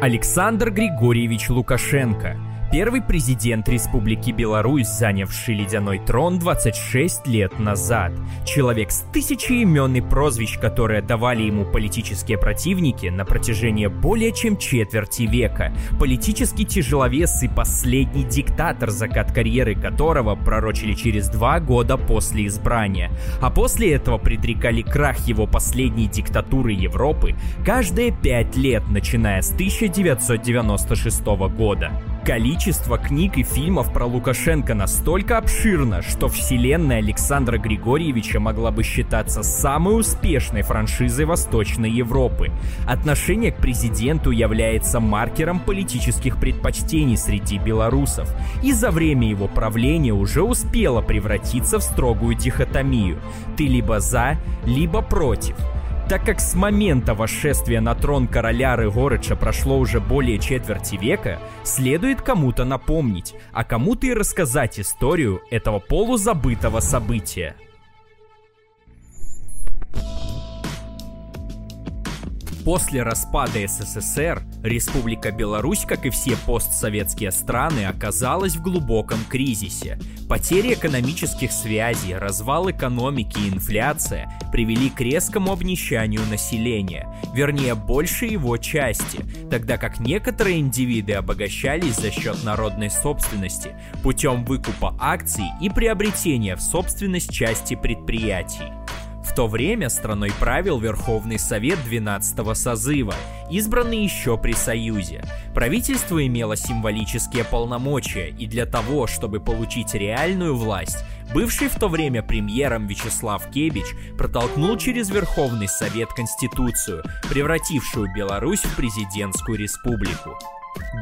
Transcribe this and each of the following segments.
Александр Григорьевич Лукашенко – Первый президент Республики Беларусь, занявший ледяной трон 26 лет назад. Человек с тысячей имен и прозвищ, которые давали ему политические противники на протяжении более чем четверти века. Политический тяжеловес и последний диктатор, закат карьеры которого пророчили через два года после избрания. А после этого предрекали крах его последней диктатуры Европы каждые пять лет, начиная с 1996 года. Количество книг и фильмов про Лукашенко настолько обширно, что вселенная Александра Григорьевича могла бы считаться самой успешной франшизой Восточной Европы. Отношение к президенту является маркером политических предпочтений среди белорусов, и за время его правления уже успело превратиться в строгую дихотомию. Ты либо за, либо против – так как с момента восшествия на трон короля Рыгорыча прошло уже более четверти века, следует кому-то напомнить, а кому-то и рассказать историю этого полузабытого события. После распада СССР Республика Беларусь, как и все постсоветские страны, оказалась в глубоком кризисе. Потери экономических связей, развал экономики и инфляция привели к резкому обнищанию населения, вернее большей его части, тогда как некоторые индивиды обогащались за счет народной собственности путем выкупа акций и приобретения в собственность части предприятий. То время страной правил Верховный Совет 12 созыва, избранный еще при Союзе. Правительство имело символические полномочия, и для того, чтобы получить реальную власть, бывший в то время премьером Вячеслав Кебич протолкнул через Верховный Совет Конституцию, превратившую Беларусь в президентскую республику.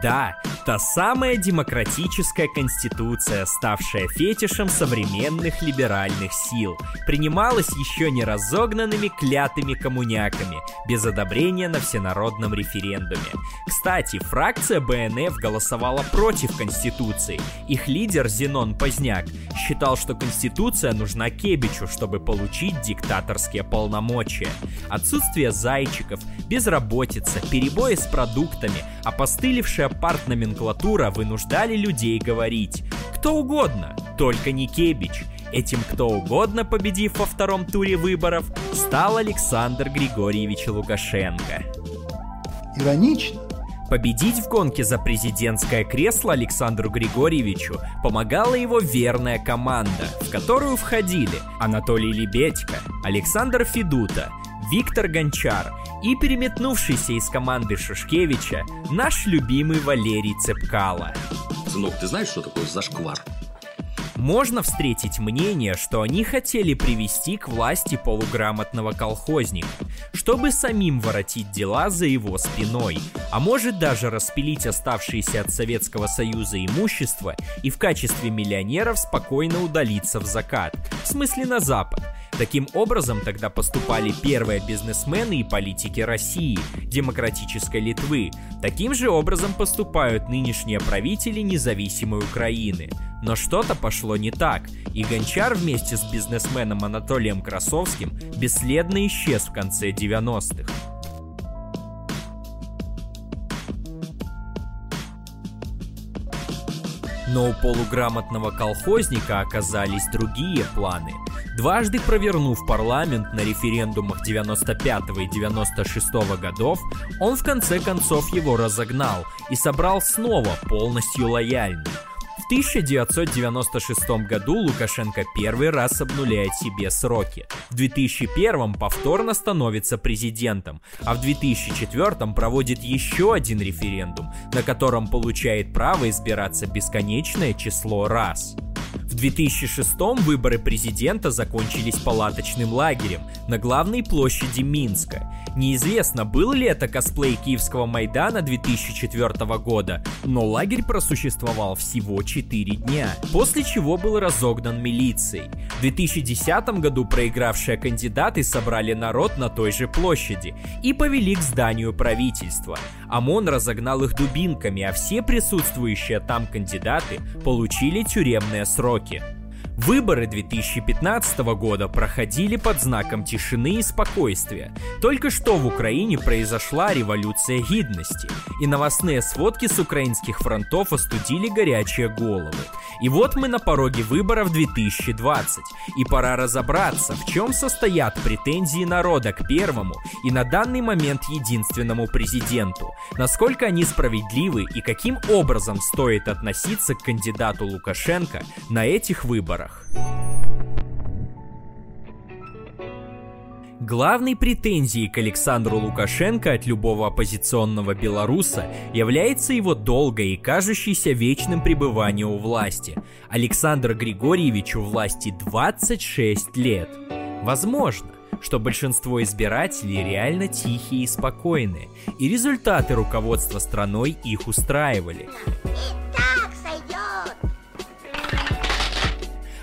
Да, та самая демократическая конституция, ставшая фетишем современных либеральных сил, принималась еще не разогнанными клятыми коммуняками, без одобрения на всенародном референдуме. Кстати, фракция БНФ голосовала против конституции. Их лидер Зенон Поздняк считал, что конституция нужна Кебичу, чтобы получить диктаторские полномочия. Отсутствие зайчиков, безработица, перебои с продуктами, опостыль Осмелившая партноменклатура вынуждали людей говорить «кто угодно, только не Кебич». Этим кто угодно, победив во втором туре выборов, стал Александр Григорьевич Лукашенко. Иронично, Победить в гонке за президентское кресло Александру Григорьевичу помогала его верная команда, в которую входили Анатолий Лебедько, Александр Федута, Виктор Гончар и переметнувшийся из команды Шушкевича наш любимый Валерий Цепкало. Сынок, ты знаешь, что такое зашквар? Можно встретить мнение, что они хотели привести к власти полуграмотного колхозника, чтобы самим воротить дела за его спиной, а может даже распилить оставшиеся от Советского Союза имущество и в качестве миллионеров спокойно удалиться в закат, в смысле на Запад, Таким образом тогда поступали первые бизнесмены и политики России, демократической Литвы. Таким же образом поступают нынешние правители независимой Украины. Но что-то пошло не так, и Гончар вместе с бизнесменом Анатолием Красовским бесследно исчез в конце 90-х. Но у полуграмотного колхозника оказались другие планы. Дважды провернув парламент на референдумах 95 и 96 годов, он в конце концов его разогнал и собрал снова полностью лояльный. 1996 году Лукашенко первый раз обнуляет себе сроки. В 2001 повторно становится президентом, а в 2004 проводит еще один референдум, на котором получает право избираться бесконечное число раз. В 2006 выборы президента закончились палаточным лагерем на главной площади Минска. Неизвестно, был ли это косплей Киевского Майдана 2004 года, но лагерь просуществовал всего 4 дня, после чего был разогнан милицией. В 2010 году проигравшие кандидаты собрали народ на той же площади и повели к зданию правительства. ОМОН разогнал их дубинками, а все присутствующие там кандидаты получили тюремные сроки уроки. Выборы 2015 года проходили под знаком тишины и спокойствия. Только что в Украине произошла революция гидности, и новостные сводки с украинских фронтов остудили горячие головы. И вот мы на пороге выборов 2020, и пора разобраться, в чем состоят претензии народа к первому и на данный момент единственному президенту, насколько они справедливы и каким образом стоит относиться к кандидату Лукашенко на этих выборах. Главной претензией к Александру Лукашенко от любого оппозиционного белоруса является его долгое и кажущееся вечным пребывание у власти. Александр Григорьевич у власти 26 лет. Возможно, что большинство избирателей реально тихие и спокойные, и результаты руководства страной их устраивали.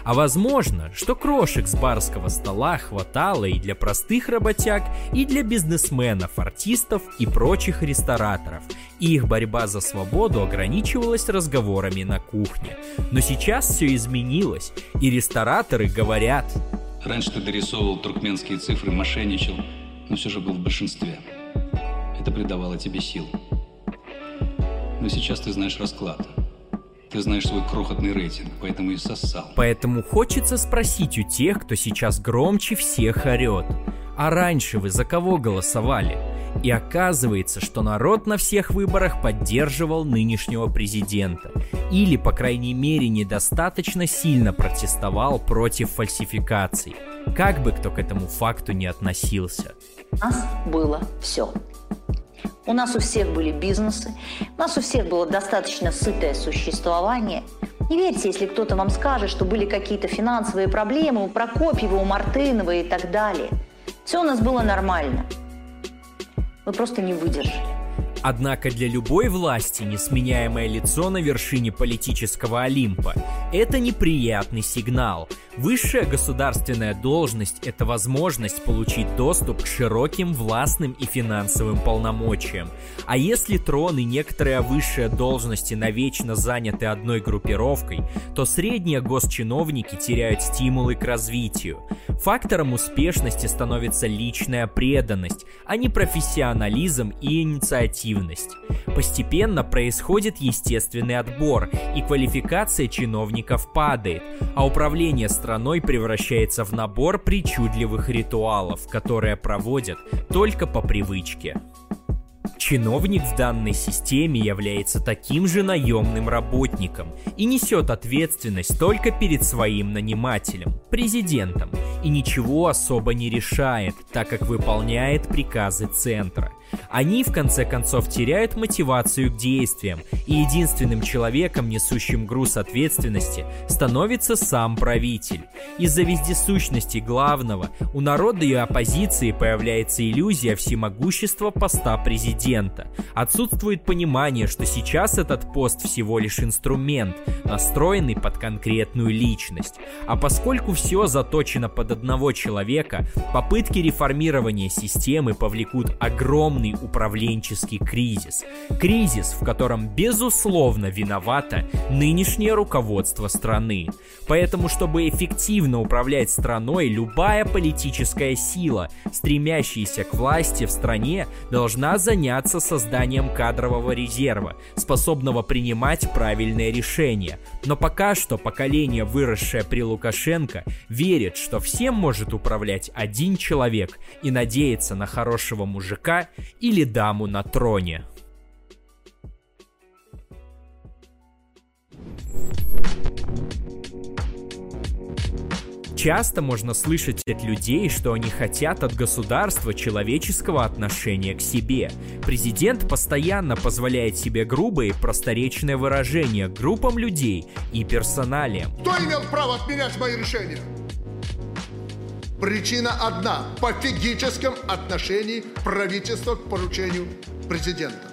А возможно, что крошек с барского стола хватало и для простых работяг, и для бизнесменов, артистов и прочих рестораторов. И их борьба за свободу ограничивалась разговорами на кухне. Но сейчас все изменилось, и рестораторы говорят... Раньше ты дорисовывал туркменские цифры, мошенничал, но все же был в большинстве. Это придавало тебе сил. Но сейчас ты знаешь расклад. Ты знаешь свой крохотный рейтинг, поэтому и сосал. Поэтому хочется спросить у тех, кто сейчас громче всех орет. А раньше вы за кого голосовали? И оказывается, что народ на всех выборах поддерживал нынешнего президента. Или, по крайней мере, недостаточно сильно протестовал против фальсификаций. Как бы кто к этому факту не относился. У нас было все. У нас у всех были бизнесы, у нас у всех было достаточно сытое существование. Не верьте, если кто-то вам скажет, что были какие-то финансовые проблемы у Прокопьева, у Мартынова и так далее. Все у нас было нормально. Вы просто не выдержали. Однако для любой власти несменяемое лицо на вершине политического Олимпа – это неприятный сигнал. Высшая государственная должность – это возможность получить доступ к широким властным и финансовым полномочиям. А если трон и некоторые высшие должности навечно заняты одной группировкой, то средние госчиновники теряют стимулы к развитию. Фактором успешности становится личная преданность, а не профессионализм и инициатива эффективность. Постепенно происходит естественный отбор, и квалификация чиновников падает, а управление страной превращается в набор причудливых ритуалов, которые проводят только по привычке. Чиновник в данной системе является таким же наемным работником и несет ответственность только перед своим нанимателем, президентом, и ничего особо не решает, так как выполняет приказы центра – они в конце концов теряют мотивацию к действиям, и единственным человеком, несущим груз ответственности, становится сам правитель. Из-за вездесущности главного у народа и оппозиции появляется иллюзия всемогущества поста президента. Отсутствует понимание, что сейчас этот пост всего лишь инструмент, настроенный под конкретную личность. А поскольку все заточено под одного человека, попытки реформирования системы повлекут огромный огромный управленческий кризис. Кризис, в котором безусловно виновато нынешнее руководство страны. Поэтому, чтобы эффективно управлять страной, любая политическая сила, стремящаяся к власти в стране, должна заняться созданием кадрового резерва, способного принимать правильные решения. Но пока что поколение, выросшее при Лукашенко, верит, что всем может управлять один человек и надеется на хорошего мужика или даму на троне. Часто можно слышать от людей, что они хотят от государства человеческого отношения к себе. Президент постоянно позволяет себе грубые просторечные выражения группам людей и персоналиям. Кто имел право отменять мои решения? Причина одна – пофигическом отношении правительства к поручению президента.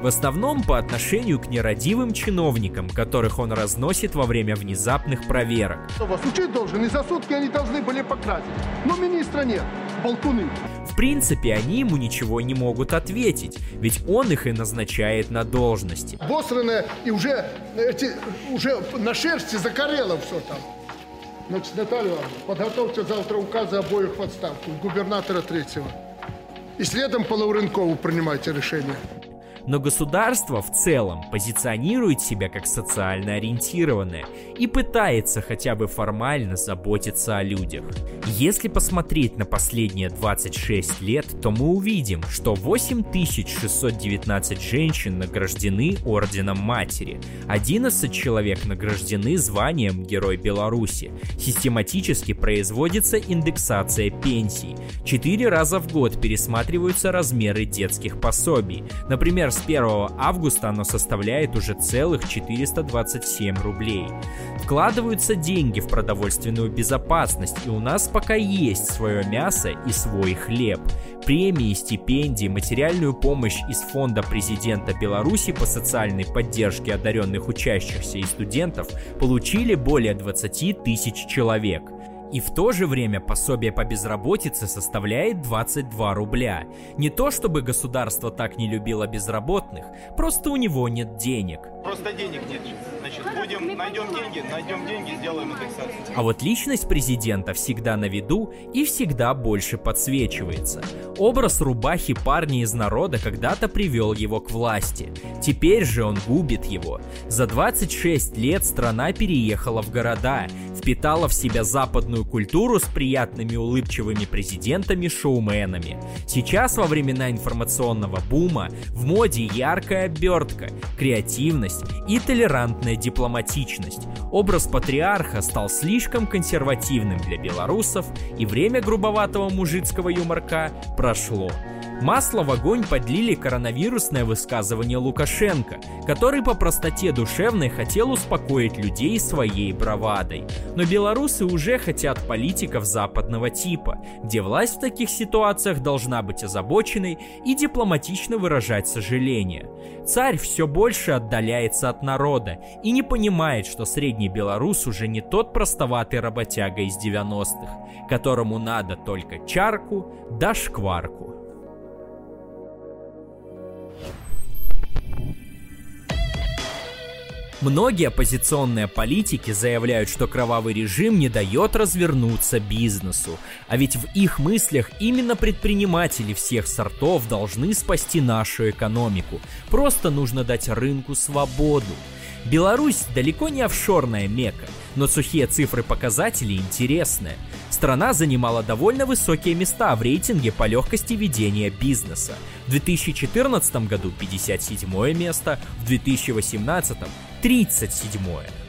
В основном по отношению к нерадивым чиновникам, которых он разносит во время внезапных проверок. Вас учить должен, и за сутки они должны были потратить. Но министра нет, болтуны. В принципе, они ему ничего не могут ответить, ведь он их и назначает на должности. Обосранное и уже, эти, уже на шерсти закорело все там. Значит, Наталья Ивановна, подготовьте завтра указы обоих в отставку, губернатора третьего. И следом по Лавренкову принимайте решение но государство в целом позиционирует себя как социально ориентированное и пытается хотя бы формально заботиться о людях. Если посмотреть на последние 26 лет, то мы увидим, что 8619 женщин награждены Орденом Матери, 11 человек награждены званием Герой Беларуси, систематически производится индексация пенсий, 4 раза в год пересматриваются размеры детских пособий, например, с 1 августа оно составляет уже целых 427 рублей. Вкладываются деньги в продовольственную безопасность, и у нас пока есть свое мясо и свой хлеб. Премии, стипендии, материальную помощь из фонда президента Беларуси по социальной поддержке одаренных учащихся и студентов получили более 20 тысяч человек – и в то же время пособие по безработице составляет 22 рубля. Не то чтобы государство так не любило безработных, просто у него нет денег. Просто денег нет. Значит, будем, найдем деньги, найдем деньги, сделаем индексацию. А вот личность президента всегда на виду и всегда больше подсвечивается. Образ рубахи парня из народа когда-то привел его к власти. Теперь же он губит его. За 26 лет страна переехала в города, впитала в себя западную культуру с приятными улыбчивыми президентами-шоуменами. Сейчас во времена информационного бума в моде яркая обертка, креативность и толерантная дипломатичность. Образ патриарха стал слишком консервативным для белорусов, и время грубоватого мужицкого юморка прошло. Масло в огонь подлили коронавирусное высказывание Лукашенко, который по простоте душевной хотел успокоить людей своей бравадой. Но белорусы уже хотят политиков западного типа, где власть в таких ситуациях должна быть озабоченной и дипломатично выражать сожаление. Царь все больше отдаляется от народа и не понимает, что средний белорус уже не тот простоватый работяга из 90-х, которому надо только чарку да шкварку. Многие оппозиционные политики заявляют, что кровавый режим не дает развернуться бизнесу. А ведь в их мыслях именно предприниматели всех сортов должны спасти нашу экономику. Просто нужно дать рынку свободу. Беларусь далеко не офшорная мека, но сухие цифры показателей интересные. Страна занимала довольно высокие места в рейтинге по легкости ведения бизнеса. В 2014 году 57 место, в 2018 37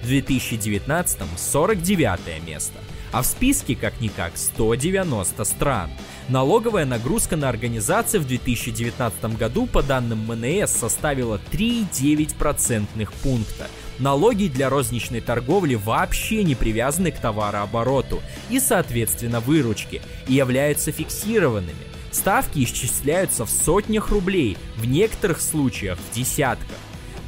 в 2019 49 место. А в списке как-никак 190 стран. Налоговая нагрузка на организации в 2019 году по данным МНС составила 3,9% пункта. Налоги для розничной торговли вообще не привязаны к товарообороту и, соответственно, выручке, и являются фиксированными. Ставки исчисляются в сотнях рублей, в некоторых случаях в десятках.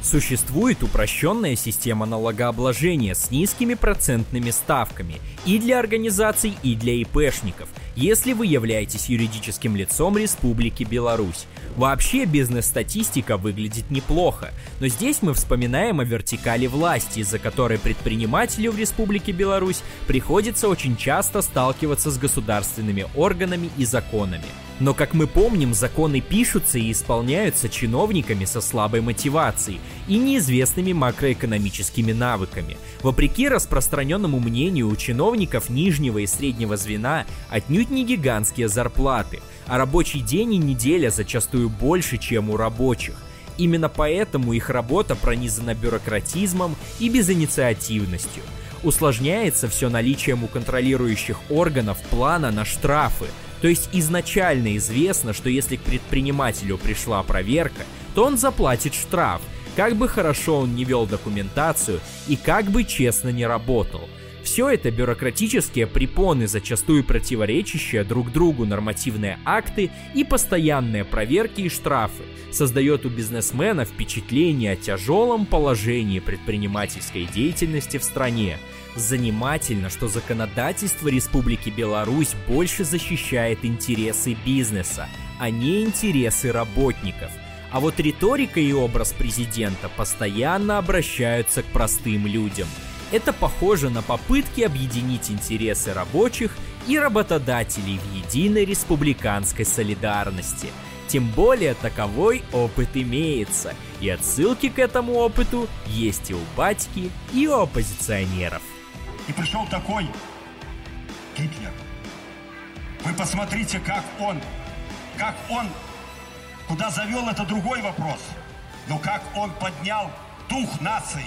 Существует упрощенная система налогообложения с низкими процентными ставками и для организаций, и для ИПшников, если вы являетесь юридическим лицом Республики Беларусь. Вообще бизнес-статистика выглядит неплохо, но здесь мы вспоминаем о вертикали власти, из-за которой предпринимателю в Республике Беларусь приходится очень часто сталкиваться с государственными органами и законами. Но, как мы помним, законы пишутся и исполняются чиновниками со слабой мотивацией и неизвестными макроэкономическими навыками. Вопреки распространенному мнению, у чиновников нижнего и среднего звена отнюдь не гигантские зарплаты, а рабочий день и неделя зачастую больше, чем у рабочих. Именно поэтому их работа пронизана бюрократизмом и безинициативностью. Усложняется все наличием у контролирующих органов плана на штрафы, то есть изначально известно, что если к предпринимателю пришла проверка, то он заплатит штраф, как бы хорошо он не вел документацию и как бы честно не работал. Все это бюрократические препоны, зачастую противоречащие друг другу нормативные акты и постоянные проверки и штрафы, создает у бизнесмена впечатление о тяжелом положении предпринимательской деятельности в стране, Занимательно, что законодательство Республики Беларусь больше защищает интересы бизнеса, а не интересы работников. А вот риторика и образ президента постоянно обращаются к простым людям. Это похоже на попытки объединить интересы рабочих и работодателей в единой республиканской солидарности. Тем более таковой опыт имеется, и отсылки к этому опыту есть и у батьки, и у оппозиционеров. И пришел такой Гитлер. Вы посмотрите, как он, как он, куда завел это другой вопрос, но как он поднял дух нации.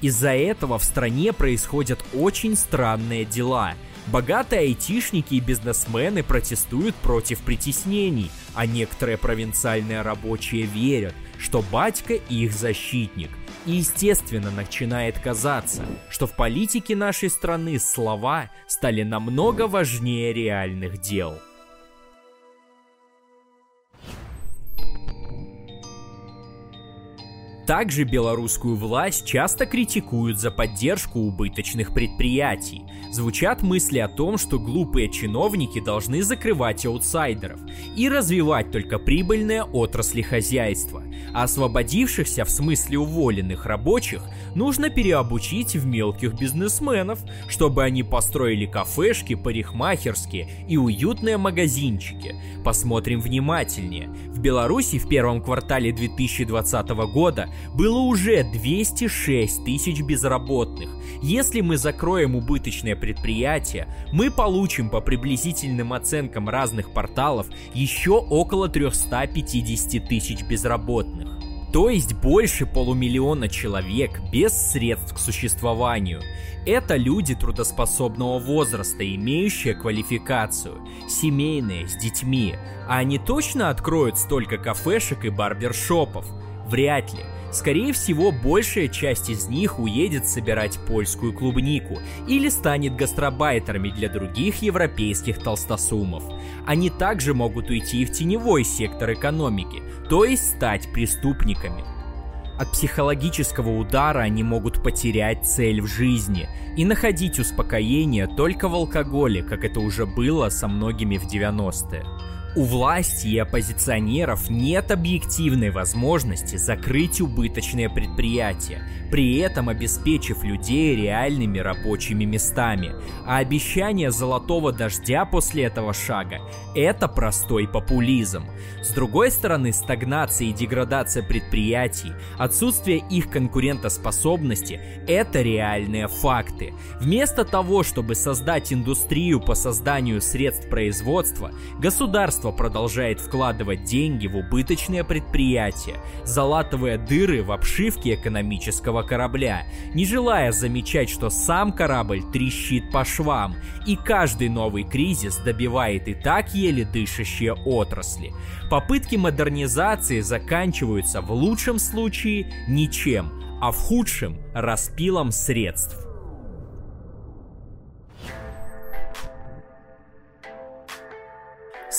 Из-за этого в стране происходят очень странные дела. Богатые айтишники и бизнесмены протестуют против притеснений, а некоторые провинциальные рабочие верят, что батька их защитник. И естественно начинает казаться, что в политике нашей страны слова стали намного важнее реальных дел. Также белорусскую власть часто критикуют за поддержку убыточных предприятий. Звучат мысли о том, что глупые чиновники должны закрывать аутсайдеров и развивать только прибыльные отрасли хозяйства, а освободившихся в смысле уволенных рабочих нужно переобучить в мелких бизнесменов, чтобы они построили кафешки, парикмахерские и уютные магазинчики. Посмотрим внимательнее. В Беларуси в первом квартале 2020 года было уже 206 тысяч безработных. Если мы закроем убыточное предприятия, мы получим по приблизительным оценкам разных порталов еще около 350 тысяч безработных. То есть больше полумиллиона человек без средств к существованию. Это люди трудоспособного возраста, имеющие квалификацию, семейные, с детьми. А они точно откроют столько кафешек и барбершопов? Вряд ли. Скорее всего, большая часть из них уедет собирать польскую клубнику или станет гастробайтерами для других европейских толстосумов. Они также могут уйти в теневой сектор экономики, то есть стать преступниками. От психологического удара они могут потерять цель в жизни и находить успокоение только в алкоголе, как это уже было со многими в 90-е. У власти и оппозиционеров нет объективной возможности закрыть убыточные предприятия, при этом обеспечив людей реальными рабочими местами. А обещание золотого дождя после этого шага – это простой популизм. С другой стороны, стагнация и деградация предприятий, отсутствие их конкурентоспособности – это реальные факты. Вместо того, чтобы создать индустрию по созданию средств производства, государство государство продолжает вкладывать деньги в убыточные предприятия, залатывая дыры в обшивке экономического корабля, не желая замечать, что сам корабль трещит по швам, и каждый новый кризис добивает и так еле дышащие отрасли. Попытки модернизации заканчиваются в лучшем случае ничем, а в худшем – распилом средств.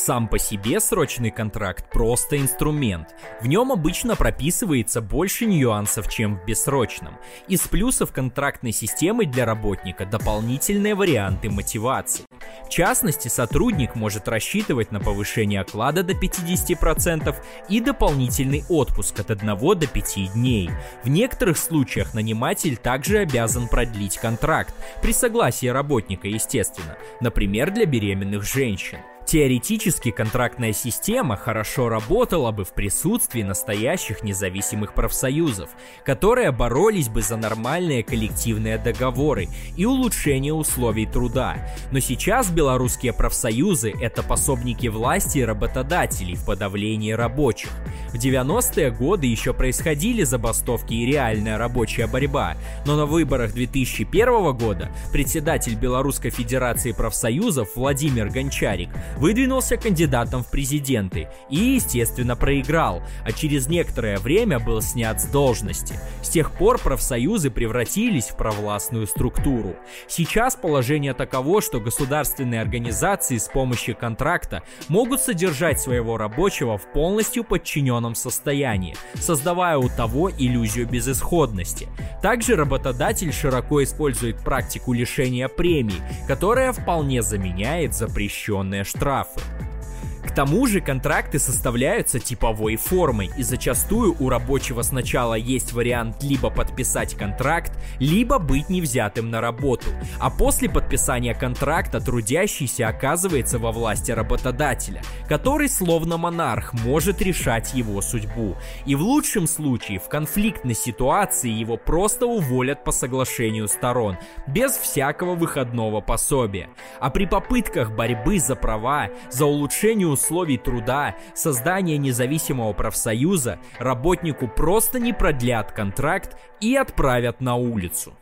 Сам по себе срочный контракт просто инструмент. В нем обычно прописывается больше нюансов, чем в бессрочном. Из плюсов контрактной системы для работника дополнительные варианты мотивации. В частности, сотрудник может рассчитывать на повышение оклада до 50% и дополнительный отпуск от 1 до 5 дней. В некоторых случаях наниматель также обязан продлить контракт, при согласии работника, естественно, например, для беременных женщин. Теоретически контрактная система хорошо работала бы в присутствии настоящих независимых профсоюзов, которые боролись бы за нормальные коллективные договоры и улучшение условий труда. Но сейчас белорусские профсоюзы – это пособники власти и работодателей в подавлении рабочих. В 90-е годы еще происходили забастовки и реальная рабочая борьба, но на выборах 2001 года председатель Белорусской Федерации профсоюзов Владимир Гончарик выдвинулся кандидатом в президенты и, естественно, проиграл, а через некоторое время был снят с должности. С тех пор профсоюзы превратились в провластную структуру. Сейчас положение таково, что государственные организации с помощью контракта могут содержать своего рабочего в полностью подчиненном состоянии, создавая у того иллюзию безысходности. Также работодатель широко использует практику лишения премий, которая вполне заменяет запрещенные штрафы штрафы. К тому же контракты составляются типовой формой, и зачастую у рабочего сначала есть вариант либо подписать контракт, либо быть не взятым на работу. А после подписания контракта трудящийся оказывается во власти работодателя, который словно монарх может решать его судьбу. И в лучшем случае в конфликтной ситуации его просто уволят по соглашению сторон, без всякого выходного пособия. А при попытках борьбы за права, за улучшение условий труда, создание независимого профсоюза, работнику просто не продлят контракт и отправят на улицу.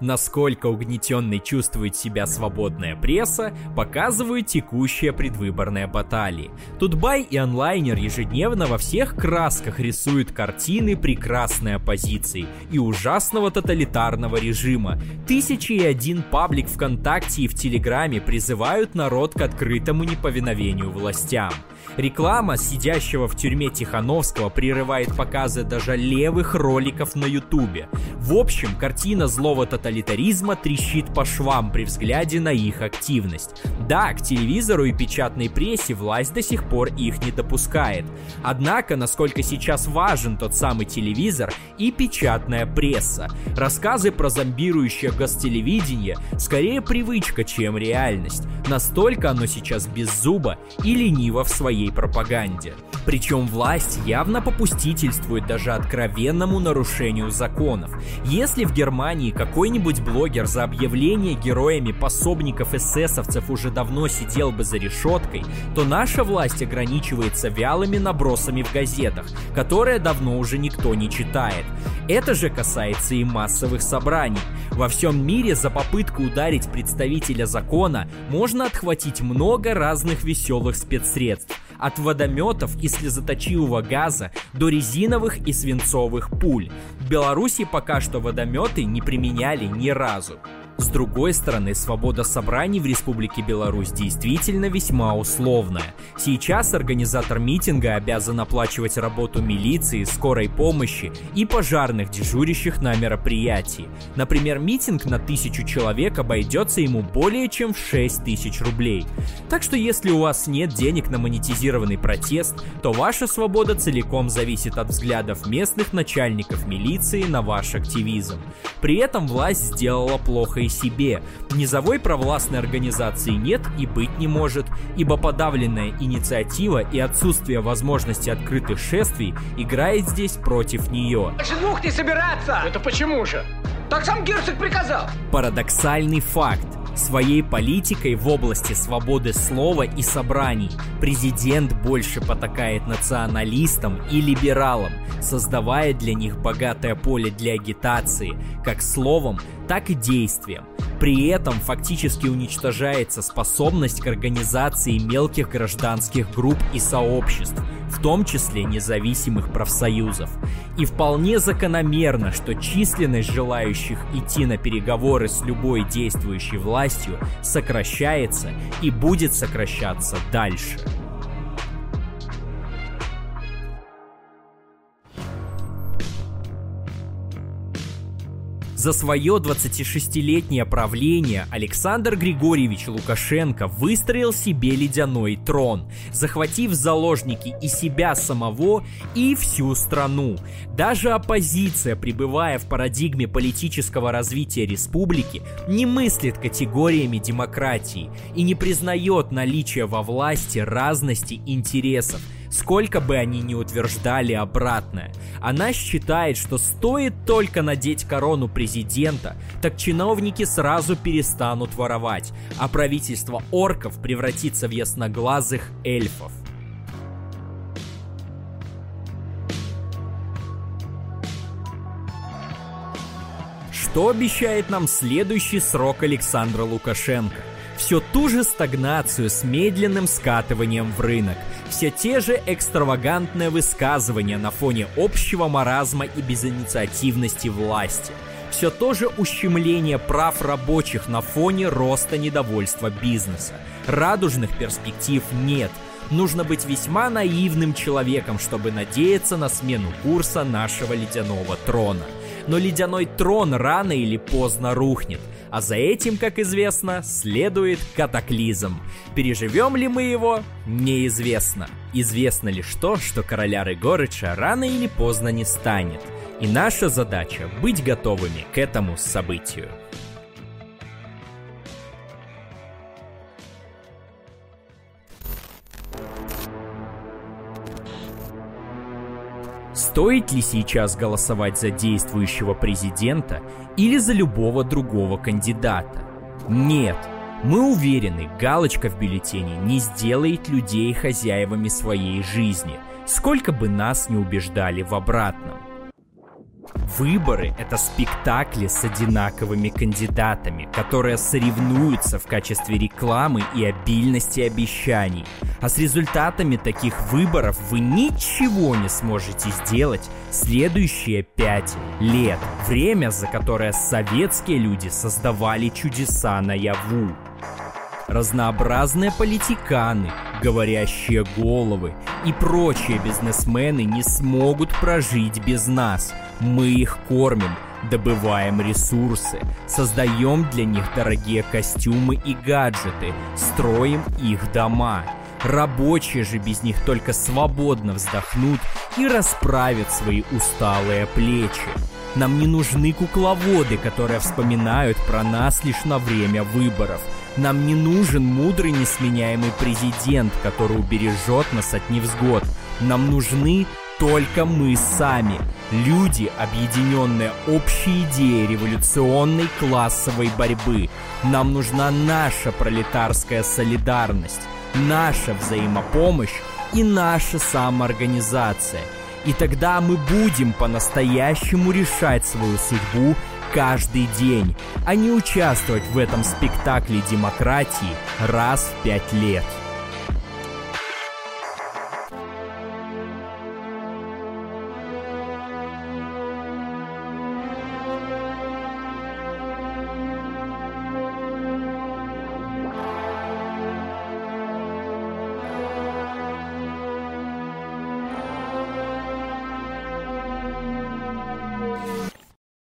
Насколько угнетенной чувствует себя свободная пресса, показывают текущие предвыборные баталии. Тутбай и онлайнер ежедневно во всех красках рисуют картины прекрасной оппозиции и ужасного тоталитарного режима. Тысячи и один паблик ВКонтакте и в Телеграме призывают народ к открытому неповиновению властям. Реклама сидящего в тюрьме Тихановского прерывает показы даже левых роликов на ютубе. В общем, картина злого тоталитаризма трещит по швам при взгляде на их активность. Да, к телевизору и печатной прессе власть до сих пор их не допускает. Однако, насколько сейчас важен тот самый телевизор и печатная пресса. Рассказы про зомбирующее гостелевидение скорее привычка, чем реальность. Настолько оно сейчас без зуба и лениво в своей пропаганде. Причем власть явно попустительствует даже откровенному нарушению законов. Если в Германии какой-нибудь блогер за объявление героями пособников эсэсовцев уже давно сидел бы за решеткой, то наша власть ограничивается вялыми набросами в газетах, которые давно уже никто не читает. Это же касается и массовых собраний. Во всем мире за попытку ударить представителя закона можно отхватить много разных веселых спецсредств от водометов и слезоточивого газа до резиновых и свинцовых пуль. В Беларуси пока что водометы не применяли ни разу. С другой стороны, свобода собраний в Республике Беларусь действительно весьма условная. Сейчас организатор митинга обязан оплачивать работу милиции, скорой помощи и пожарных, дежурящих на мероприятии. Например, митинг на тысячу человек обойдется ему более чем в 6 тысяч рублей. Так что если у вас нет денег на монетизированный протест, то ваша свобода целиком зависит от взглядов местных начальников милиции на ваш активизм. При этом власть сделала плохо и себе. Низовой провластной организации нет и быть не может, ибо подавленная инициатива и отсутствие возможности открытых шествий играет здесь против нее. Больше двух не собираться! Это почему же? Так сам герцог приказал. Парадоксальный факт. Своей политикой в области свободы слова и собраний президент больше потакает националистам и либералам, создавая для них богатое поле для агитации, как словом, так и действием. При этом фактически уничтожается способность к организации мелких гражданских групп и сообществ, в том числе независимых профсоюзов. И вполне закономерно, что численность желающих идти на переговоры с любой действующей властью сокращается и будет сокращаться дальше. За свое 26-летнее правление Александр Григорьевич Лукашенко выстроил себе ледяной трон, захватив заложники и себя самого, и всю страну. Даже оппозиция, пребывая в парадигме политического развития республики, не мыслит категориями демократии и не признает наличие во власти разности интересов, сколько бы они ни утверждали обратное. Она считает, что стоит только надеть корону президента, так чиновники сразу перестанут воровать, а правительство орков превратится в ясноглазых эльфов. Что обещает нам следующий срок Александра Лукашенко? Все ту же стагнацию с медленным скатыванием в рынок, все те же экстравагантные высказывания на фоне общего маразма и безинициативности власти. Все то же ущемление прав рабочих на фоне роста недовольства бизнеса. Радужных перспектив нет. Нужно быть весьма наивным человеком, чтобы надеяться на смену курса нашего ледяного трона. Но ледяной трон рано или поздно рухнет. А за этим, как известно, следует катаклизм. Переживем ли мы его? Неизвестно. Известно лишь то, что короля Рыгорыча рано или поздно не станет. И наша задача — быть готовыми к этому событию. Стоит ли сейчас голосовать за действующего президента или за любого другого кандидата? Нет. Мы уверены, галочка в бюллетене не сделает людей хозяевами своей жизни, сколько бы нас не убеждали в обратном. Выборы — это спектакли с одинаковыми кандидатами, которые соревнуются в качестве рекламы и обильности обещаний. А с результатами таких выборов вы ничего не сможете сделать следующие пять лет. Время, за которое советские люди создавали чудеса наяву разнообразные политиканы, говорящие головы и прочие бизнесмены не смогут прожить без нас. Мы их кормим, добываем ресурсы, создаем для них дорогие костюмы и гаджеты, строим их дома. Рабочие же без них только свободно вздохнут и расправят свои усталые плечи. Нам не нужны кукловоды, которые вспоминают про нас лишь на время выборов – нам не нужен мудрый несменяемый президент, который убережет нас от невзгод. Нам нужны только мы сами. Люди, объединенные общей идеей революционной классовой борьбы. Нам нужна наша пролетарская солидарность, наша взаимопомощь и наша самоорганизация. И тогда мы будем по-настоящему решать свою судьбу каждый день, а не участвовать в этом спектакле демократии раз в пять лет.